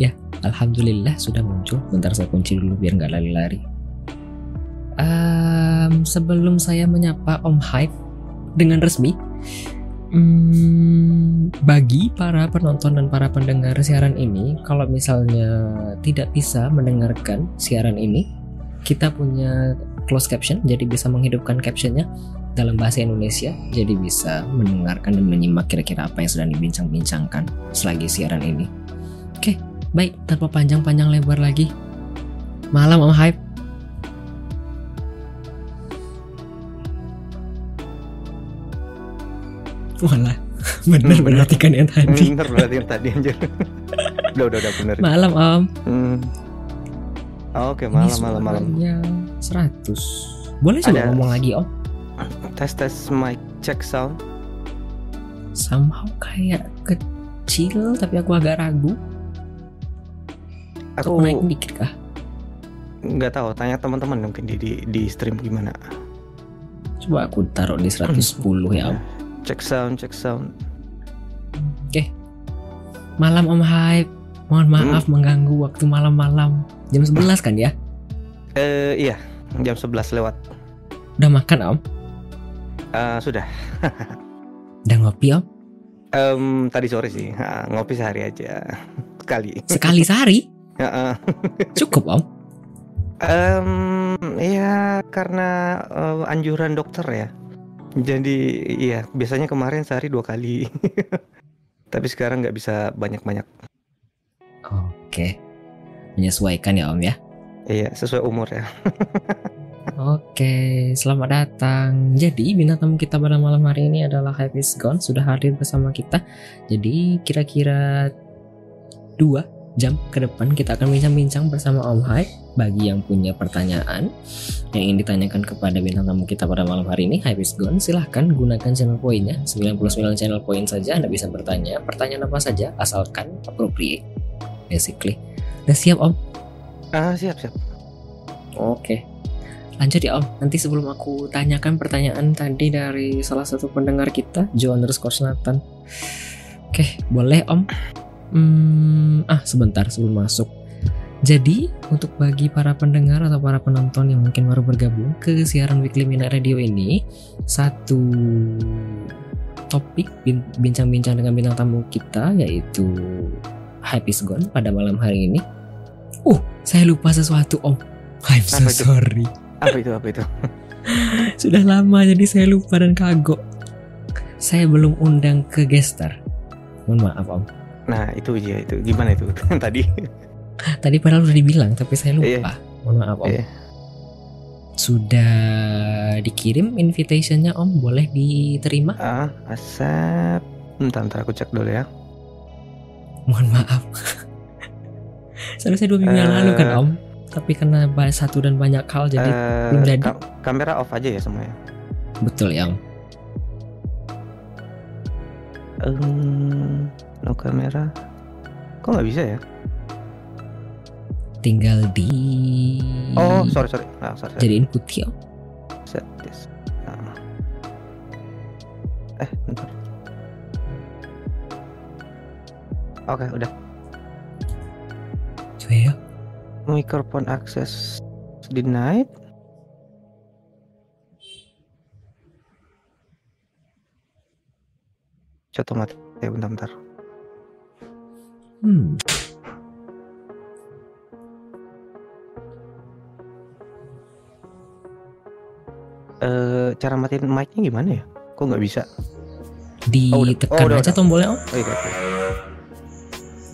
ya, alhamdulillah sudah muncul. Bentar saya kunci dulu biar nggak lari-lari. Um, sebelum saya menyapa Om Hype dengan resmi, um, bagi para penonton dan para pendengar siaran ini, kalau misalnya tidak bisa mendengarkan siaran ini, kita punya closed caption, jadi bisa menghidupkan captionnya dalam bahasa Indonesia, jadi bisa mendengarkan dan menyimak kira-kira apa yang sedang dibincang-bincangkan selagi siaran ini. Oke, baik, tanpa panjang-panjang lebar lagi. Malam Om Hype. Walah, bener Hmm, berarti kan yang tadi. Bener berarti yang tadi anjir. udah udah udah bener. Malam Om. Hmm. Oke Ini malam malam malam. suaranya 100. Boleh coba ngomong lagi Om? Tes tes mic check sound. Somehow kayak kecil tapi aku agak ragu. Aku naik dikit kah? nggak tahu. Tanya teman-teman mungkin di, di di stream gimana. Coba aku taruh di 110 ya Om. Check sound check sound. Malam Om Hype. Mohon maaf mengganggu waktu malam-malam. Jam 11 kan ya? Eh iya jam 11 lewat. Udah makan Om? Eh, sudah. Udah ngopi Om? Em, tadi sore sih Ha, ngopi sehari aja sekali. Sekali sehari? Cukup Om? Em, ya karena eh, anjuran dokter ya. Jadi iya biasanya kemarin sehari dua kali. Tapi sekarang nggak bisa banyak-banyak. Oke. Menyesuaikan ya Om ya? Iya sesuai umur ya. Oke, selamat datang. Jadi bintang tamu kita pada malam hari ini adalah is Gone sudah hadir bersama kita. Jadi kira-kira dua jam ke depan kita akan bincang-bincang bersama Om Hype. Bagi yang punya pertanyaan yang ingin ditanyakan kepada bintang tamu kita pada malam hari ini, is Gone, silahkan gunakan channel poinnya. 99 channel poin saja Anda bisa bertanya. Pertanyaan apa saja asalkan appropriate. Basically. Udah siap Om? Ah siap siap. Oke. Lanjut ya Om. Nanti sebelum aku tanyakan pertanyaan tadi dari salah satu pendengar kita, Joe underscore. Oke, boleh Om? Hmm, ah sebentar sebelum masuk. Jadi, untuk bagi para pendengar atau para penonton yang mungkin baru bergabung ke siaran Weekly Minute Radio ini, satu topik bin- bincang-bincang dengan bintang tamu kita yaitu Hype is Gone pada malam hari ini. Uh, saya lupa sesuatu Om. I'm so Apa itu? sorry. Apa itu apa itu? Sudah lama jadi saya lupa dan kagok. Saya belum undang ke gestar. Mohon maaf Om. Nah itu ya itu gimana itu tadi? Tadi padahal udah dibilang tapi saya lupa. Mohon maaf Om. Iya. Sudah dikirim invitationnya Om, boleh diterima? Ah asap. Bentar, bentar aku cek dulu ya. Mohon maaf. Seharusnya dua minggu yang lalu kan Eh. Om. Tapi karena satu dan banyak hal jadi Eh, belum jadi. ka- kamera off aja ya semuanya. betul ya Om. Em, no kamera. Kok nggak bisa ya? Tinggal di Oh sorry sorry. Ah, sorry, sorry. jadiin putih Om. Set this. Ah. Eh bentar. Oke udah. Coba ya. Microphone access denied. Coba mati ya bentar-bentar. Hmm. Eh cara matiin mic-nya gimana ya? Kok nggak bisa? Oh, udah. Ditekan Oh, udah, aja udah. tombolnya Om. Oh, iya, oke.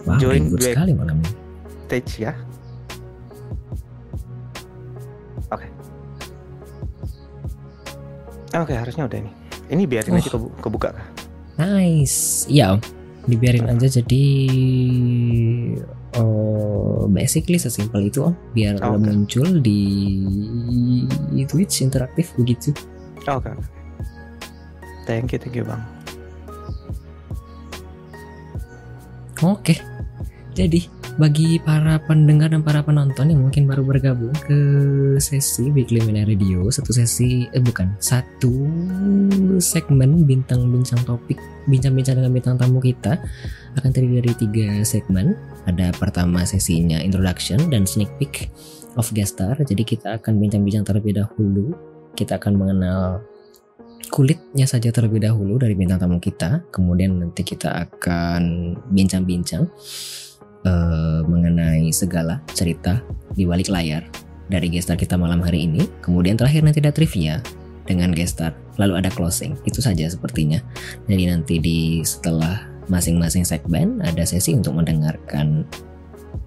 Wah, Join back. sekali malam ini. Stage ya. Oke. Oke harusnya udah nih. Ini biarin Oh. aja kebu- kebuka? Nice. Iya, Om. Dibiarin aja jadi oh, basically sesimpel itu Om, biar Oke. muncul di Twitch interaktif begitu. Oke. oke. Thank you, thank you bang. Oke. Jadi bagi para pendengar dan para penonton yang mungkin baru bergabung ke sesi Weekly Mini Radio, satu sesi eh bukan, satu segmen bintang bincang topik, bincang-bincang dengan bintang tamu kita akan terdiri dari tiga segmen. Ada pertama sesinya introduction dan sneak peek of guest star. Jadi kita akan bincang-bincang terlebih dahulu. Kita akan mengenal kulitnya saja terlebih dahulu dari bintang tamu kita. Kemudian nanti kita akan bincang-bincang uh, mengenai segala cerita di balik layar dari gestar kita malam hari ini. Kemudian terakhir nanti ada trivia dengan gestar. Lalu ada closing. Itu saja sepertinya. Jadi nanti di setelah masing-masing segmen ada sesi untuk mendengarkan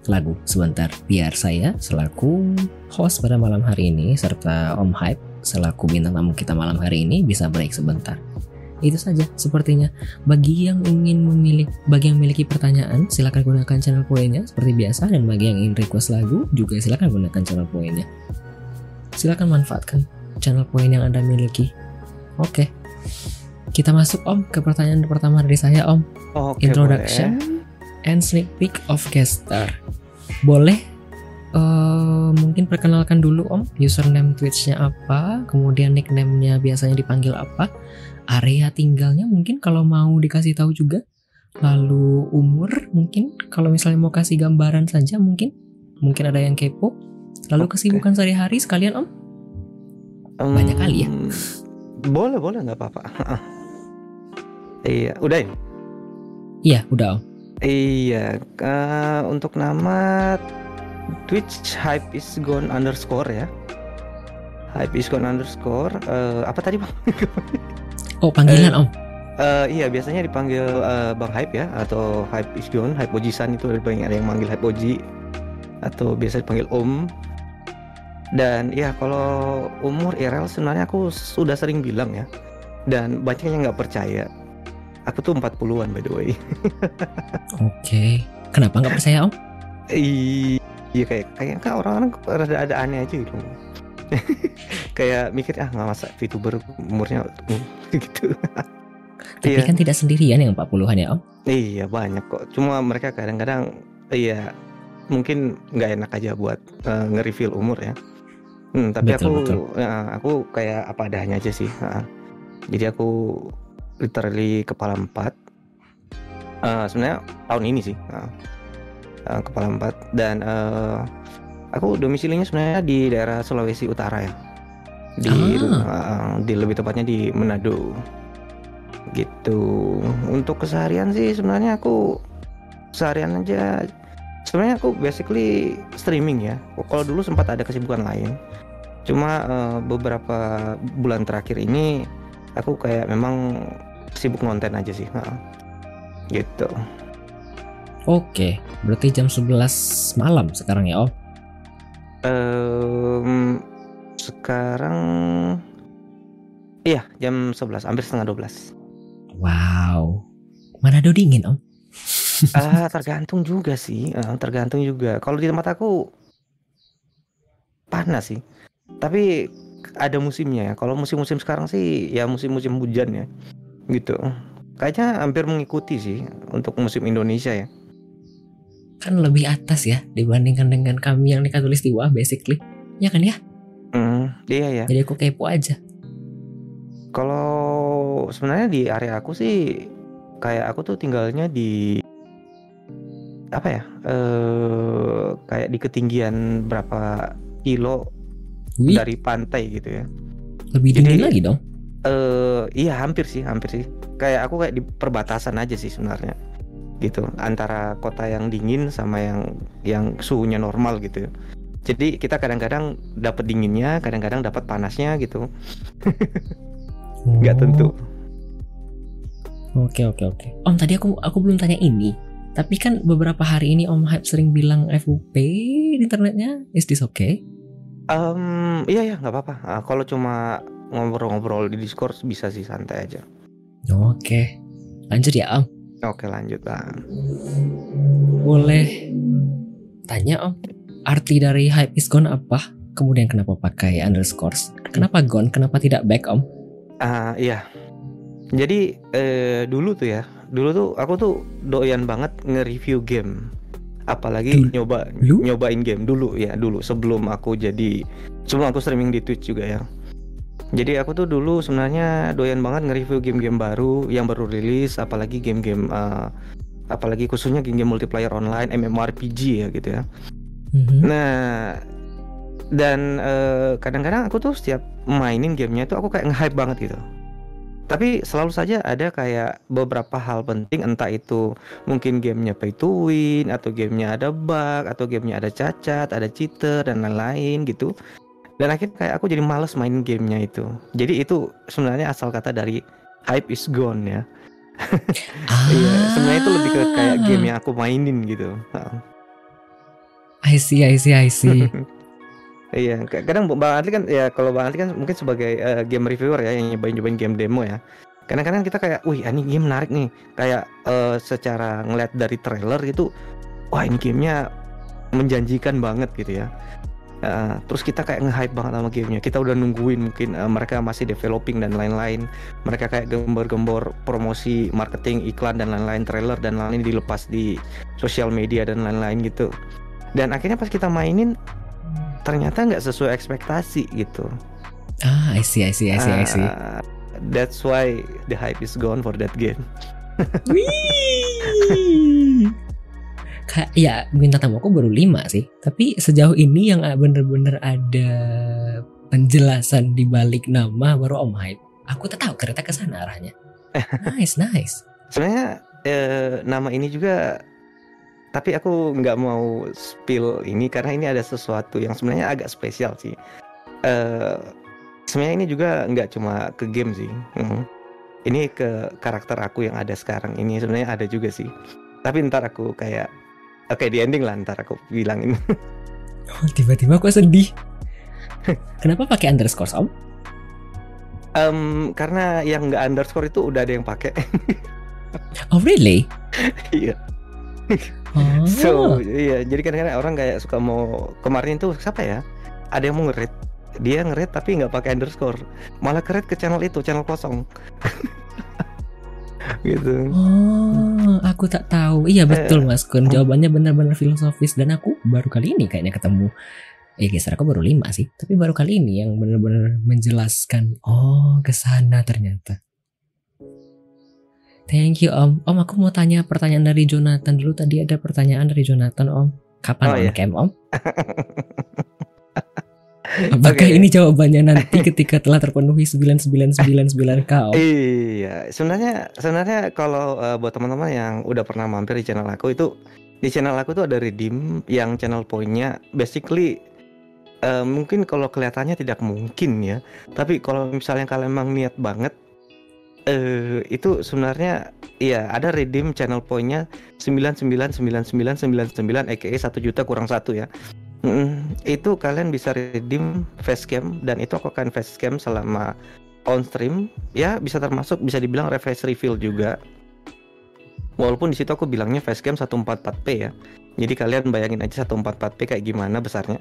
lagu sebentar biar saya selaku host pada malam hari ini serta Om Hype selaku bintang tamu kita malam hari ini bisa break sebentar. Itu saja sepertinya. Bagi yang ingin memilih, bagi yang memiliki pertanyaan, silakan gunakan channel poinnya seperti biasa dan bagi yang ingin request lagu juga silakan gunakan channel poinnya. Silakan manfaatkan channel poin yang Anda miliki. Oke. Kita masuk Om ke pertanyaan pertama dari saya Om. Oke, Introduction boleh. and sneak peek of guest star. Boleh eh, mungkin perkenalkan dulu Om username Twitch-nya apa, kemudian nickname-nya biasanya dipanggil apa, area tinggalnya mungkin kalau mau dikasih tahu juga, lalu umur mungkin kalau misalnya mau kasih gambaran saja mungkin, mungkin ada yang kepo, lalu Oke. kesibukan sehari-hari sekalian Om. Em, Banyak kali ya? Boleh, boleh nggak apa-apa. iya, udah ya? Iya udah Om. Iya, eh, untuk nama Twitch hype is gone underscore ya. Hype is gone underscore. eh, apa tadi bang? Oh panggilan Om. Eh, iya biasanya dipanggil eh, Bang Hype ya atau Hype is gone, Hype Ojisan itu ada banyak ada yang manggil Hype Oji atau biasa dipanggil Om. Dan ya kalau umur Irel sebenarnya aku sudah sering bilang ya. Dan banyak yang nggak percaya. Aku tuh 40-an by the way. Oke. Kenapa nggak percaya Om? Iya kayak kayak kan orang-orang rada ada aneh aja gitu. kayak mikir ah nggak masa VTuber umurnya uh, gitu. Tapi Iya. kan tidak sendirian yang 40-an ya Om. Iya banyak kok. Cuma mereka kadang-kadang iya mungkin nggak enak aja buat eh, nge-reveal umur ya. Hmm, tapi Betul, aku betul. ya, aku kayak apa adanya aja sih. ha. Jadi aku literally kepala empat. Eh, sebenarnya tahun ini sih. ha. Eh, kepala empat dan eh, aku domisilinya sebenarnya di daerah Sulawesi Utara ya. Di eh, di lebih tepatnya di Manado. Gitu. Untuk keseharian sih sebenarnya aku seharian aja. Sebenarnya aku basically streaming ya. Kalau dulu sempat ada kesibukan lain. Cuma eh, beberapa bulan terakhir ini aku kayak memang sibuk ngonten aja sih ha. gitu. Oke, berarti jam 11 malam sekarang ya Om. Em, sekarang iya jam 11 hampir setengah 12 Wow. Manado dingin Om. Ah, tergantung juga sih, eh, tergantung juga. Kalau di tempat aku panas sih, tapi ada musimnya ya. Kalau musim-musim sekarang sih ya musim-musim hujan ya, gitu. Kayaknya hampir mengikuti sih untuk musim Indonesia ya. Kan lebih atas ya dibandingkan dengan kami yang di Katulistiwa basically. Ya kan ya? Hmm, iya ya. Jadi aku kepo aja. Kalau sebenarnya di area aku sih kayak aku tuh tinggalnya di apa ya? Eh kayak di ketinggian berapa kilo Wih, dari pantai gitu ya. lebih jadi- dingin lagi dong. Eh iya hampir sih, hampir sih. Kayak aku kayak di perbatasan aja sih sebenarnya. Gitu, antara kota yang dingin sama yang yang suhunya normal gitu. Jadi kita kadang-kadang dapat dinginnya, kadang-kadang dapat panasnya gitu. Nggak tentu. Oh, Oke oke oke. Om tadi aku aku belum tanya ini. Tapi kan beberapa hari ini Om Hype sering bilang FUP di internetnya. Is this okay? Em, iya ya nggak apa-apa. Ah, kalau cuma ngobrol-ngobrol di Discord bisa sih santai aja. Oke. Lanjut ya Om. Oke lanjut bang. Boleh tanya Om. Arti dari Hype is gone apa? Kemudian kenapa pakai underscores? Kenapa gone? Kenapa tidak back Om? Ah iya. Jadi eh, dulu tuh ya, dulu tuh aku tuh doyan banget nge-review game apalagi Dulu? nyoba Dulu? nyobain game dulu ya dulu sebelum aku jadi sebelum aku streaming di Twitch juga ya jadi aku tuh dulu sebenarnya doyan banget nge-review game-game baru yang baru rilis apalagi game-game eh, apalagi khususnya game-game multiplayer online MMORPG ya gitu ya Mhm. Nah, dan eh, kadang-kadang aku tuh setiap mainin gamenya tuh aku kayak nge-hype banget gitu. Tapi selalu saja ada kayak beberapa hal penting entah itu mungkin gamenya pay to win atau gamenya ada bug atau gamenya ada cacat, ada cheater dan lain-lain gitu. Dan akhirnya kayak aku jadi males main gamenya itu. Jadi itu sebenarnya asal kata dari hype is gone ya. Iya, sebenarnya itu lebih ke kayak game yang aku mainin gitu. I see, I see, I see. Iya, kadang Bang Adli kan ya kalau Bang Adli kan mungkin sebagai eh, game reviewer ya yang nyobain-nyobain game demo ya. Kadang-kadang kita kayak, wih ini game menarik nih. Kayak eh, secara ngeliat dari trailer gitu, wah ini gamenya menjanjikan banget gitu ya. Eh, terus kita kayak nge-hype banget sama gamenya. Kita udah nungguin mungkin eh, mereka masih developing dan lain-lain. Mereka kayak gembor-gembor promosi, marketing, iklan dan lain-lain, trailer dan lain-lain dilepas di sosial media dan lain-lain gitu. Dan akhirnya pas kita mainin ternyata nggak sesuai ekspektasi gitu. Ah, I see, I see, I see, I see. Ah, that's why the hype is gone for that game. Wih. Ya minta tamu aku baru lima sih. Tapi sejauh ini yang bener-bener ada penjelasan di balik nama baru Om Hype. Aku tak tahu ternyata ke sana arahnya. Nice, nice. Sebenarnya eh, nama ini juga, tapi aku nggak mau spill ini karena ini ada sesuatu yang sebenarnya agak spesial sih. Eh, sebenarnya ini juga nggak cuma ke game sih. Mhm. Ini ke karakter aku yang ada sekarang ini sebenarnya ada juga sih. Tapi ntar aku kayak Oke di ending lah ntar aku bilangin. Oh, tiba-tiba aku sedih. Kenapa pakai underscore Om? Em, karena yang nggak underscore itu udah ada yang pakai. Oh really? Iya. Oh. So iya, jadi kadang-kadang orang kayak suka mau kemarin tuh siapa ya? Ada yang mau ngerit, dia ngerit tapi nggak pakai underscore, malah keret ke channel itu, channel kosong. gitu. Oh, aku tak tahu. Iya betul Mas Kun. Jawabannya benar-benar filosofis dan aku baru kali ini kayaknya ketemu. Eh geser aku baru lima sih, tapi baru kali ini yang benar-benar menjelaskan. Oh, ke sana ternyata. Thank you Om. Om aku mau tanya pertanyaan dari Jonathan dulu. Tadi ada pertanyaan dari Jonathan Om. Kapan Oh, on iya. cam Om? Apakah Oke. ini jawabannya nanti ketika telah terpenuhi 9999k Om? Iya, sebenarnya sebenarnya kalau eh, buat teman-teman yang udah pernah mampir di channel aku itu di channel aku tuh ada redeem yang channel poinnya basically eh, mungkin kalau kelihatannya tidak mungkin ya, tapi kalau misalnya kalian emang niat banget eh itu sebenarnya iya ada redeem channel poinnya 999999 aka 1 juta kurang satu ya. Mm, itu kalian bisa redeem facecam dan itu aku akan facecam selama on stream. Ya bisa termasuk bisa dibilang refresh refill juga. Walaupun di situ aku bilangnya facecam 144p ya. Jadi kalian bayangin aja 144p kayak gimana besarnya.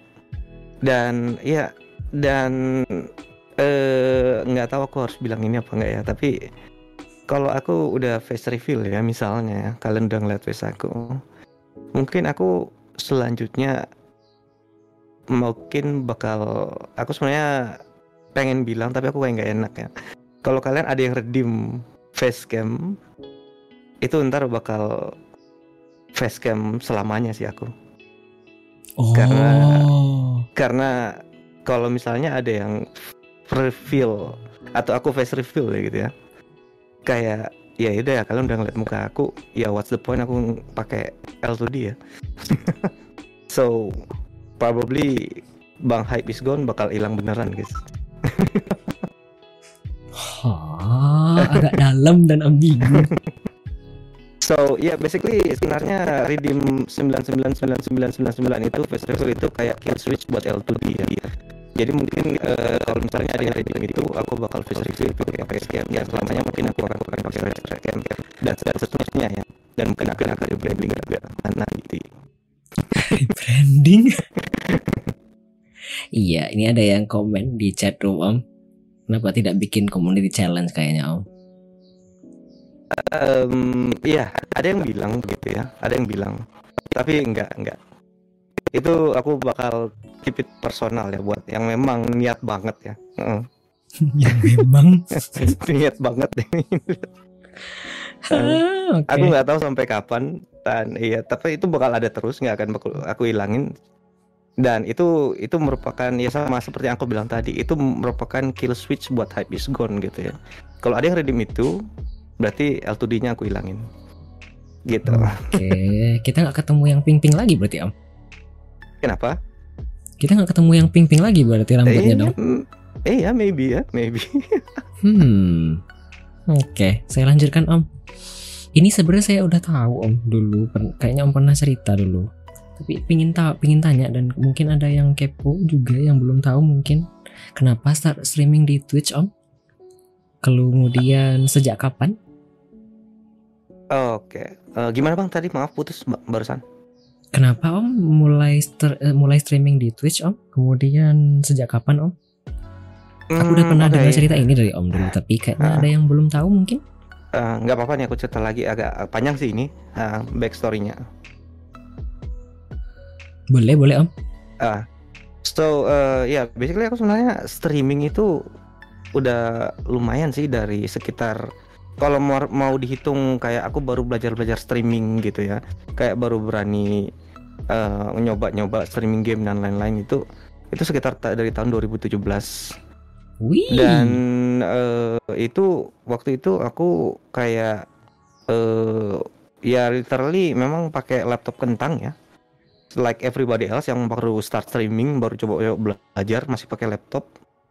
Dan ya dan eh nggak tahu aku harus bilang ini apa enggak ya tapi kalau aku udah face reveal ya misalnya ya, kalian udah ngeliat face aku mungkin aku selanjutnya mungkin bakal aku sebenarnya pengen bilang tapi aku kayak nggak enak ya kalau kalian ada yang redeem facecam itu ntar bakal facecam selamanya sih aku Oh. Karena- karena kalau misalnya ada yang reveal atau aku face reveal ya gitu ya kayak ya udah ya kalian udah ngeliat muka aku ya what's the point aku pakai L2D ya so probably Bang Hype is gone bakal hilang beneran guys Hah, agak dalam dan ambigu. So ya basically sebenarnya redeem 999999 itu face reveal itu kayak kill switch buat L2D ya. Jadi mungkin eh, kalau misalnya ada yang redeem itu aku bakal face reveal pakai facecam ya selamanya mungkin aku akan pakai facecam dan seterusnya ya. Dan mungkin akan akan branding juga mana gitu. Branding. iya, ini ada yang komen di chat room Om. Kenapa tidak bikin community challenge kayaknya Om? Em, iya ada yang bilang begitu ya. Ada yang bilang tapi enggak enggak itu aku bakal keep it personal ya buat yang memang niat banget ya Heeh. ya memang. niat banget Ah, Oke. aku nggak tahu sampai kapan dan iya tapi itu bakal ada terus nggak akan aku, aku hilangin dan itu itu merupakan ya sama seperti yang aku bilang tadi itu merupakan kill switch buat hype is gone gitu ya kalau ada yang redeem itu berarti L2D-nya aku hilangin gitu Oke, kita nggak ketemu yang ping-ping lagi berarti Om. Kenapa Kita nggak ketemu yang ping-ping lagi berarti rambutnya eh, dong. eh ya maybe ya maybe Hmm. Oke, saya lanjutkan Om. Ini sebenarnya saya udah tahu Om dulu, kayaknya Om pernah cerita dulu. Tapi pingin tahu, pingin tanya dan mungkin ada yang kepo juga yang belum tahu mungkin kenapa start streaming di Twitch Om? Kemudian sejak kapan? oke Eh, gimana bang tadi maaf putus ba- barusan Kenapa Om mulai star- eh, mulai streaming di Twitch Om? Kemudian sejak kapan Om? Aku udah Hmm, pernah oke. dengar cerita ini dari Om dulu, tapi kayaknya Ah. ada yang belum tahu mungkin. Eh, nggak apa-apa nih aku cerita lagi agak panjang sih ini uh, backstorynya Boleh, boleh Om. So uh, ya basically aku sebenarnya streaming itu udah lumayan sih dari sekitar kalau mau, mau dihitung kayak aku baru belajar belajar streaming gitu ya kayak baru berani uh, nyoba-nyoba streaming game dan lain-lain itu itu sekitar ta- dari tahun 2017 Wih. dan eh, itu waktu itu aku kayak eh ya literally memang pakai laptop kentang ya like everybody else yang baru start streaming baru coba belajar masih pakai laptop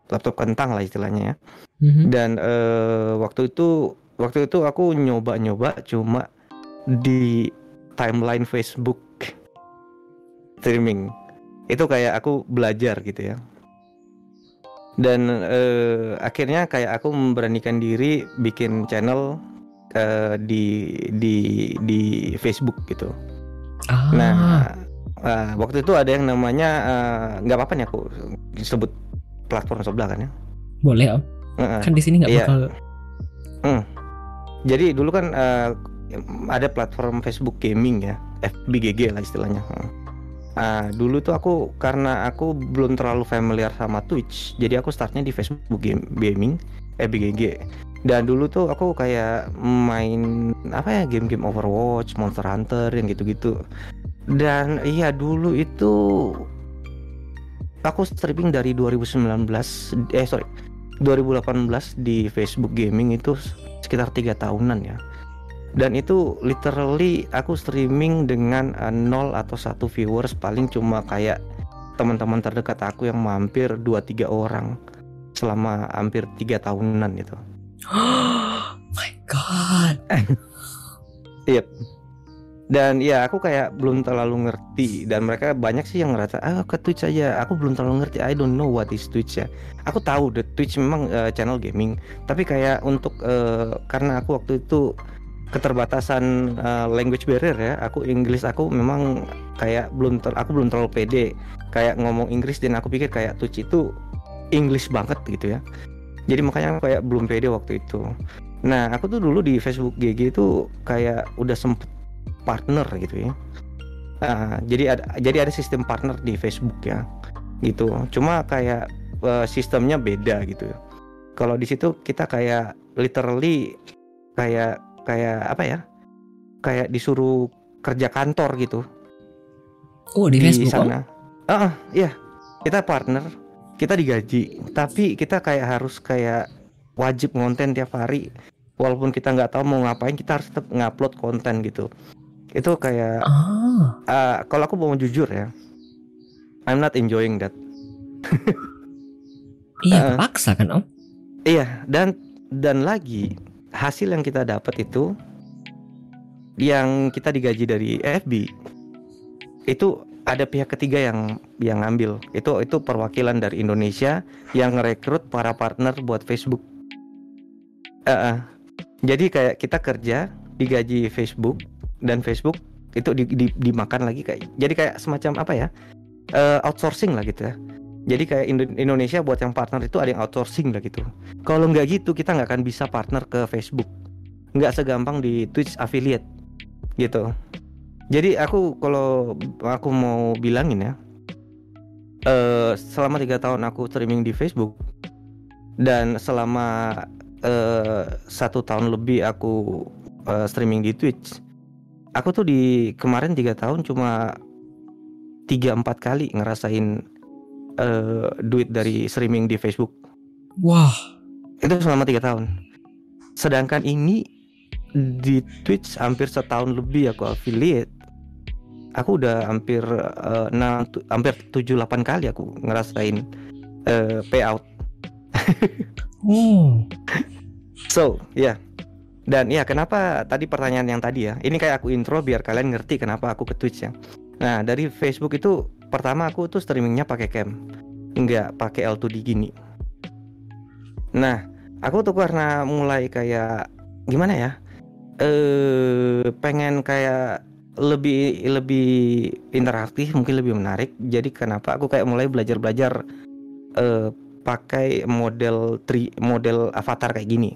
laptop kentang lah istilahnya ya Mhm. dan eh, waktu itu waktu itu aku nyoba-nyoba cuma di timeline Facebook streaming itu kayak aku belajar gitu ya dan eh, akhirnya kayak aku memberanikan diri bikin channel eh, di di di Facebook gitu Ah, nah eh, waktu itu ada yang namanya eh, nggak apa-apa nih aku disebut platform sebelah kan ya boleh Om. Heeh. Kan di sini nggak Iya. bakal Jadi dulu kan eh, ada platform Facebook gaming ya, FBGG lah istilahnya. Ah, dulu tuh aku karena aku belum terlalu familiar sama Twitch, jadi aku startnya di Facebook game, gaming, FBGG. Dan dulu tuh aku kayak main apa ya game-game Overwatch, Monster Hunter yang gitu-gitu. Dan iya dulu itu aku streaming dari 2019 eh sorry 2018 di Facebook gaming itu sekitar tiga tahunan ya. Dan itu literally aku streaming dengan nol atau satu viewers paling cuma kayak teman-teman terdekat aku yang mampir 2-3 orang selama hampir tiga tahunan itu. My god. dan ya aku kayak belum terlalu ngerti. Dan mereka banyak sih yang ngerasa ah ke Twitch aja. Aku belum terlalu ngerti. I don't know what is Twitch ya. Aku tahu the Twitch memang eh, channel gaming. Tapi kayak untuk eh, karena aku waktu itu keterbatasan eh, language barrier ya aku Inggris aku memang kayak belum ter aku belum terlalu pede kayak ngomong Inggris. Dan aku pikir kayak Twitch itu English banget gitu ya. Jadi makanya aku kayak belum pede waktu itu. Nah aku tuh dulu di Facebook GG itu kayak udah sempet partner gitu ya. Ah, jadi ada jadi ada sistem partner di Facebook ya, gitu. Cuma kayak eh, sistemnya beda gitu. Kalau di situ kita kayak literally kayak kayak apa ya? Kayak disuruh kerja kantor gitu Oh di, Facebook Om? sana. Ah, ah, iya. Kita partner, kita digaji, tapi kita kayak harus kayak wajib ngonten tiap hari. Walaupun kita nggak tahu mau ngapain, kita harus tetap ngupload konten gitu. Itu kayak Ah, ah, kalau aku mau jujur ya, I'm not enjoying that. iya Ah. paksa kan Om? Iya, dan dan lagi hasil yang kita dapat itu yang kita digaji dari FB itu ada pihak ketiga yang yang ngambil. Itu itu perwakilan dari Indonesia yang ngerekrut para partner buat Facebook. Eh, eh. jadi kayak kita kerja digaji Facebook dan Facebook itu di- di- dimakan lagi kayak jadi kayak semacam apa ya eh, outsourcing lah gitu ya. Jadi kayak Indo- Indonesia buat yang partner itu ada yang outsourcing lah gitu. Kalau nggak gitu kita nggak akan bisa partner ke Facebook. Nggak segampang di Twitch affiliate gitu. Jadi aku kalau aku mau bilangin ya, eh selama tiga tahun aku streaming di Facebook dan selama eh, satu tahun lebih aku eh, streaming di Twitch, aku tuh di kemarin tiga tahun cuma tiga empat kali ngerasain eh, duit dari streaming di Facebook. Wah, Itu selama tiga tahun. Sedangkan ini di Twitch hampir setahun lebih aku affiliate. Aku udah hampir enam tu- hampir 7 8 kali aku ngerasain eh, payout. oh, So, ya. Dan ya kenapa tadi pertanyaan yang tadi ya. Ini kayak aku intro biar kalian ngerti kenapa aku ke Twitch ya. Nah, dari Facebook itu pertama aku tuh streamingnya pakai cam. Nggak pakai L2D gini. Nah, aku tuh karena mulai kayak gimana ya? Eh pengen kayak lebih lebih interaktif, mungkin lebih menarik. Jadi kenapa aku kayak mulai belajar-belajar eh pakai model tri model avatar kayak gini.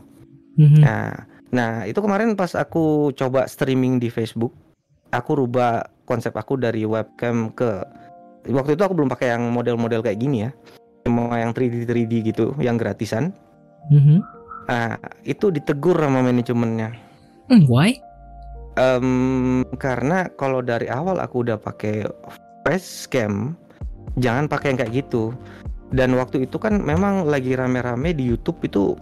Mhm. Nah, nah itu kemarin pas aku coba streaming di Facebook, aku rubah konsep aku dari webcam ke waktu itu aku belum pakai yang model-model kayak gini ya, cuma yang 3D 3D gitu, yang gratisan. Mhm. Nah, itu ditegur sama manajemennya. Hmm, why? Em, karena kalau dari awal aku udah pakai facecam, jangan pakai yang kayak gitu. Dan waktu itu kan memang lagi rame-rame di YouTube itu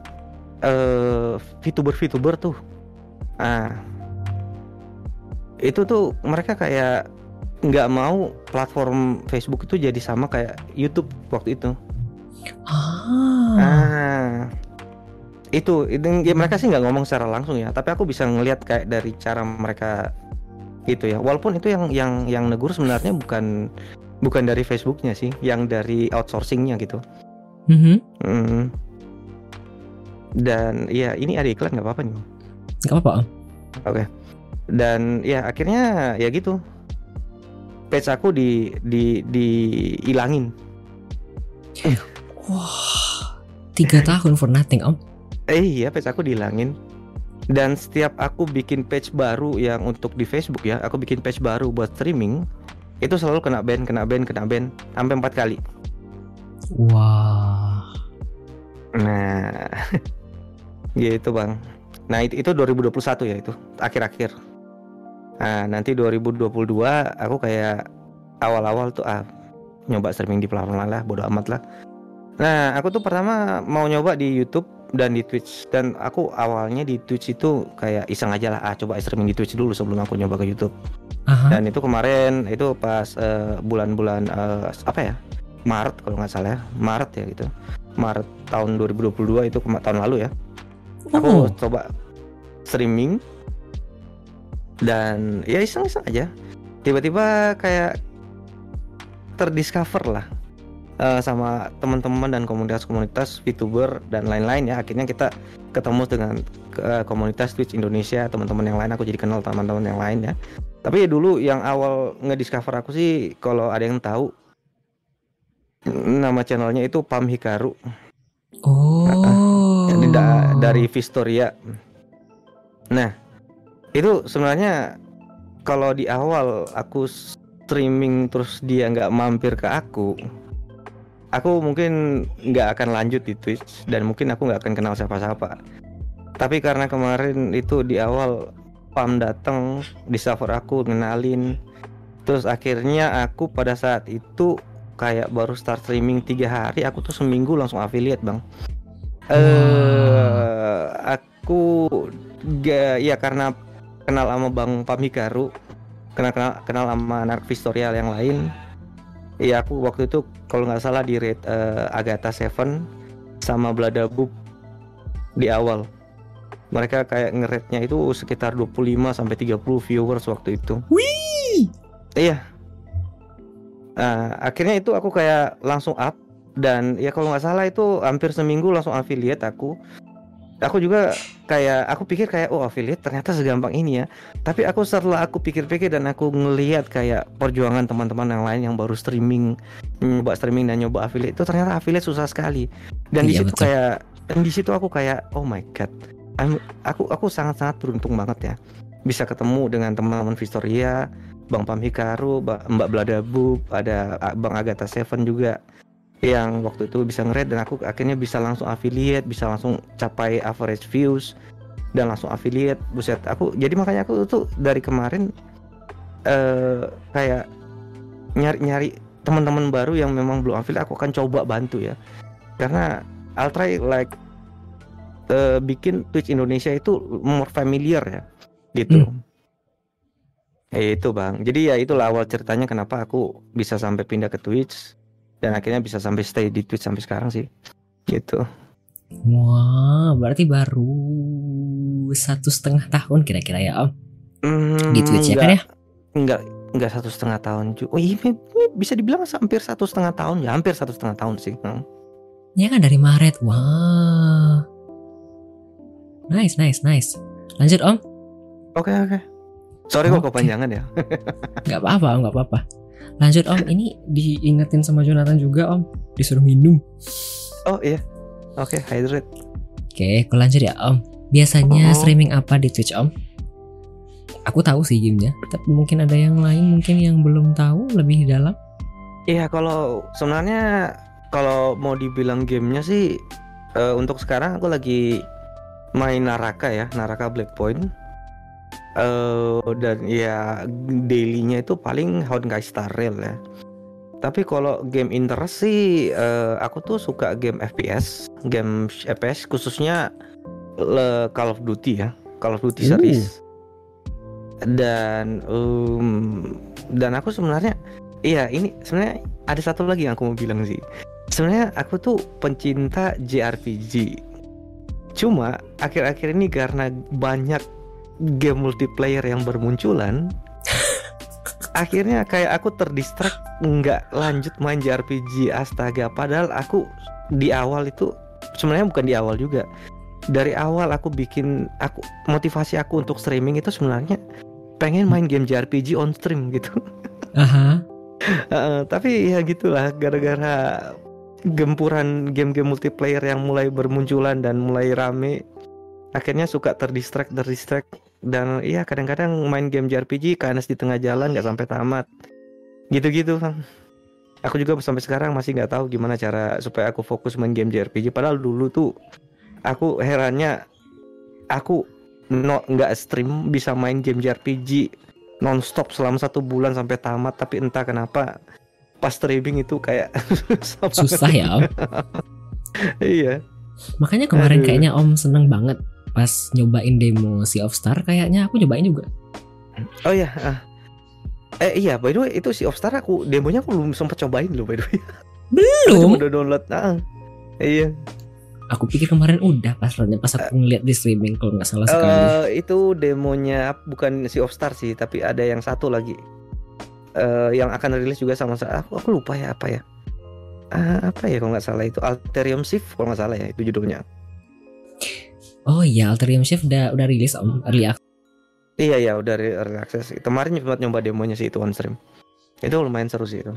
eh VTuber-VTuber tuh. Nah, itu tuh mereka kayak nggak mau platform Facebook itu jadi sama kayak YouTube waktu itu. Ah, Ah, itu, itu ya mereka sih nggak ngomong secara langsung ya, tapi aku bisa ngelihat kayak dari cara mereka gitu ya. Walaupun itu yang yang yang negur sebenarnya bukan bukan dari Facebooknya sih, yang dari outsourcingnya gitu. Mhm. Hmm. Dan ya ini ada iklan nggak apa-apa nih. Gak apa-apa. Om. Oke. Dan ya akhirnya ya gitu. Page aku di di dihilangin. Wah, tiga tahun for nothing, Om. Eh iya page aku dihilangin Dan setiap aku bikin page baru yang untuk di Facebook ya Aku bikin page baru buat streaming Itu selalu kena ban, kena ban, kena ban Sampai empat kali Wah. Nah Gitu bang. Nah itu, itu 2021 ya itu. Akhir-akhir. Nah nanti 2022 aku kayak Awal-awal tuh ah Nyoba streaming di platform lain lah Bodo amat lah. Nah aku tuh pertama mau nyoba di Youtube dan di Twitch. Dan aku awalnya di Twitch itu kayak iseng aja lah ah coba streaming di Twitch dulu sebelum aku nyoba ke YouTube. Aha. dan itu kemarin itu pas eh, bulan-bulan eh, apa ya? Maret kalau nggak salah ya. Maret ya gitu. Maret tahun 2022 itu tahun lalu ya Oh, aku coba streaming. Dan ya iseng-iseng aja. Tiba-tiba kayak terdiscover lah eh, sama teman-teman dan komunitas-komunitas VTuber dan lain-lain ya. Akhirnya kita ketemu dengan eh, komunitas Twitch Indonesia teman-teman yang lain. Aku jadi kenal teman-teman yang lain ya. Tapi dulu yang awal ngediscover aku sih kalau ada yang tahu nama channelnya itu Pam Hikaru. Oh. Jadi da- dari Vistoria. Nah, itu sebenarnya kalau di awal aku streaming terus dia nggak mampir ke aku, aku mungkin nggak akan lanjut di Twitch dan mungkin aku nggak akan kenal siapa-siapa. Tapi karena kemarin itu di awal Pam datang di server aku ngenalin, terus akhirnya aku pada saat itu kayak baru start streaming tiga hari, aku tuh seminggu langsung affiliate bang. Eh, aku ga, ya karena kenal sama Bang Pamikaru, kenal kenal kenal sama anak Vistorial yang lain. Iya aku waktu itu kalau nggak salah di rate eh, Agatha Seven sama Bladabub di awal. Mereka kayak ngerate-nya itu sekitar 25 sampai 30 viewers waktu itu. Wih. Iya. Nah, akhirnya itu aku kayak langsung up dan ya kalau nggak salah itu hampir seminggu langsung affiliate aku. Aku juga kayak aku pikir kayak oh affiliate ternyata segampang ini ya. Tapi aku setelah aku pikir-pikir dan aku ngelihat kayak perjuangan teman-teman yang lain yang baru streaming, nyoba streaming dan nyoba affiliate itu ternyata affiliate susah sekali. Dan di Iya, situ betul. kayak dan di situ aku kayak oh my god. I'm- aku aku sangat-sangat beruntung banget ya bisa ketemu dengan teman-teman Vistoria Bang Pam Hikaru, Ba- Mbak Bladabub, ada Bang Agatha Seven juga yang waktu itu bisa nge dan aku akhirnya bisa langsung affiliate, bisa langsung capai average views dan langsung affiliate. Buset, aku jadi makanya aku tuh dari kemarin eh kayak nyari-nyari teman-teman baru yang memang belum affiliate aku akan coba bantu ya. Karena I'll try like eh, bikin Twitch Indonesia itu more familiar ya gitu. Eh, itu bang. Jadi ya itulah awal ceritanya kenapa aku bisa sampai pindah ke Twitch dan akhirnya bisa sampai stay di Twitch sampai sekarang sih. Gitu. Wah, berarti baru satu setengah tahun kira-kira ya Om Hmm, di Twitch ya kan ya? Enggak, enggak satu setengah tahun. Oh iya, bisa dibilang hampir satu setengah tahun ya, hampir satu setengah tahun sih. Hmm. Ya kan dari Maret. Wah. Nice, nice, nice. Lanjut Om. Oke oke. Sorry kok Oke. kepanjangan ya. Gak apa-apa, Om, gak apa-apa. Lanjut Om, ini diingetin sama Jonathan juga Om. Disuruh minum. Oh iya. Oke, hydrate. Oke, aku lanjut ya Om. Biasanya Oh. streaming apa di Twitch Om? Aku tahu sih gamenya, tapi mungkin ada yang lain mungkin yang belum tahu lebih dalam. Iya, kalau sebenarnya kalau mau dibilang gamenya sih eh, untuk sekarang aku lagi main Naraka ya, Naraka Blackpoint. Eh dan ya dailynya itu paling Honkai Star Rail ya. Tapi kalau game interest sih eh, aku tuh suka game FPS, game FPS khususnya le- Call of Duty ya, Call of Duty Uh. series. Dan em, dan aku sebenarnya iya ini sebenarnya ada satu lagi yang aku mau bilang sih. Sebenarnya aku tuh pencinta JRPG. Cuma akhir-akhir ini karena banyak game multiplayer yang bermunculan, akhirnya kayak aku terdistract nggak lanjut main JRPG astaga. Padahal aku di awal itu sebenarnya bukan di awal juga. Dari awal aku bikin aku motivasi aku untuk streaming itu sebenarnya pengen main game JRPG on stream gitu. Aha. Heeh, tapi ya gitulah gara-gara gempuran game-game multiplayer yang mulai bermunculan dan mulai rame akhirnya suka terdistract terdistract dan iya kadang-kadang main game JRPG kandas di tengah jalan nggak sampai tamat gitu-gitu Bang. aku juga sampai sekarang masih nggak tahu gimana cara supaya aku fokus main game JRPG padahal dulu tuh aku herannya aku no nggak stream bisa main game JRPG nonstop selama satu bulan sampai tamat tapi entah kenapa pas streaming itu kayak susah ya Om. iya Makanya kemarin Aduh. kayaknya Om seneng banget pas nyobain demo Sea of Star kayaknya aku nyobain juga. oh iya ah. eh iya by the way itu si of Star aku demonya aku belum sempat cobain loh by the way Belum. udah download ah. iya Aku pikir kemarin udah pas pas aku ngeliat di streaming kalau nggak salah sekali. Eh, itu demonya bukan si of Star sih tapi ada yang satu lagi Eh yang akan rilis juga sama saya aku, aku lupa ya apa ya Ah, apa ya kalau nggak salah itu Alterium Shift kalau nggak salah ya itu judulnya Oh iya, Alterium Shift udah udah rilis Om, early access. Iya ya udah early access. Kemarin sempat nyoba demonya sih itu on stream. Itu lumayan seru sih itu.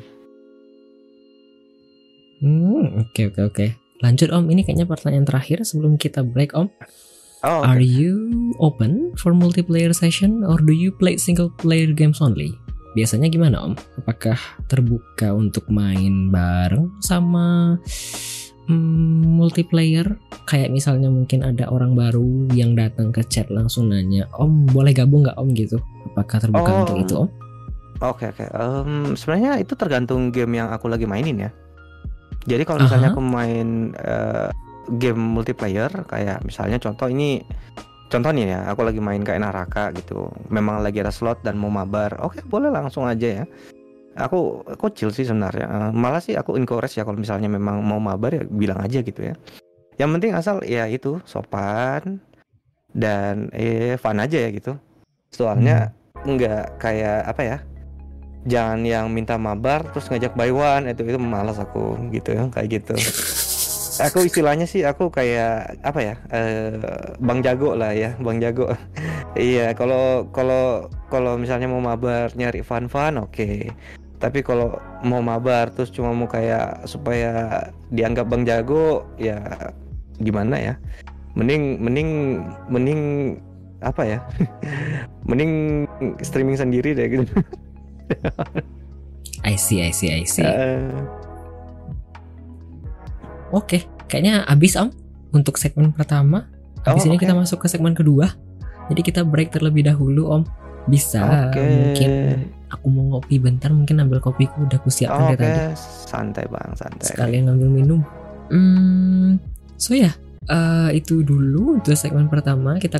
Hmm, oke oke oke. Lanjut Om, ini kayaknya pertanyaan terakhir sebelum kita break Om. Oh, Are oke. you open for multiplayer session or do you play single player games only? Biasanya gimana Om? Apakah terbuka untuk main bareng sama hmm, multiplayer? Kayak misalnya mungkin ada orang baru yang datang ke chat langsung nanya, Om boleh gabung nggak Om gitu? Apakah terbuka Oh. untuk itu Om? Oke oke. Em, sebenarnya itu tergantung game yang aku lagi mainin ya. Jadi kalau misalnya Aha. aku main eh, game multiplayer kayak misalnya contoh ini contoh nih ya, aku lagi main kayak Naraka gitu. Memang lagi ada slot dan mau mabar. Oke, boleh langsung aja ya. Aku aku chill sih sebenarnya. Eh, malah sih aku encourage ya kalau misalnya memang mau mabar ya bilang aja gitu ya. Yang penting asal ya itu sopan dan eh fun aja ya gitu. Soalnya nggak kayak apa ya? Jangan yang minta mabar terus ngajak buy one itu itu malas aku gitu ya kayak gitu. Aku istilahnya sih aku kayak apa ya? eh, bang jago lah ya, Bang Jago. iya, kalau kalau kalau misalnya mau mabar nyari fun-fun oke. Tapi kalau mau mabar terus cuma mau kayak supaya dianggap Bang Jago ya gimana ya? Mending mending mending apa ya? mending streaming sendiri deh gitu. I see, I see, I see. Eh, Oke, kayaknya habis om untuk segmen pertama. Habis Oh, ini oke. kita masuk ke segmen kedua. Jadi kita break terlebih dahulu om. Bisa Oke. mungkin aku mau ngopi bentar, mungkin ambil kopiku udah kusiapkan Oke, dari tadi. santai bang, santai. Sekalian ngambil minum. Hmm, so ya, eh, itu dulu untuk segmen pertama. Kita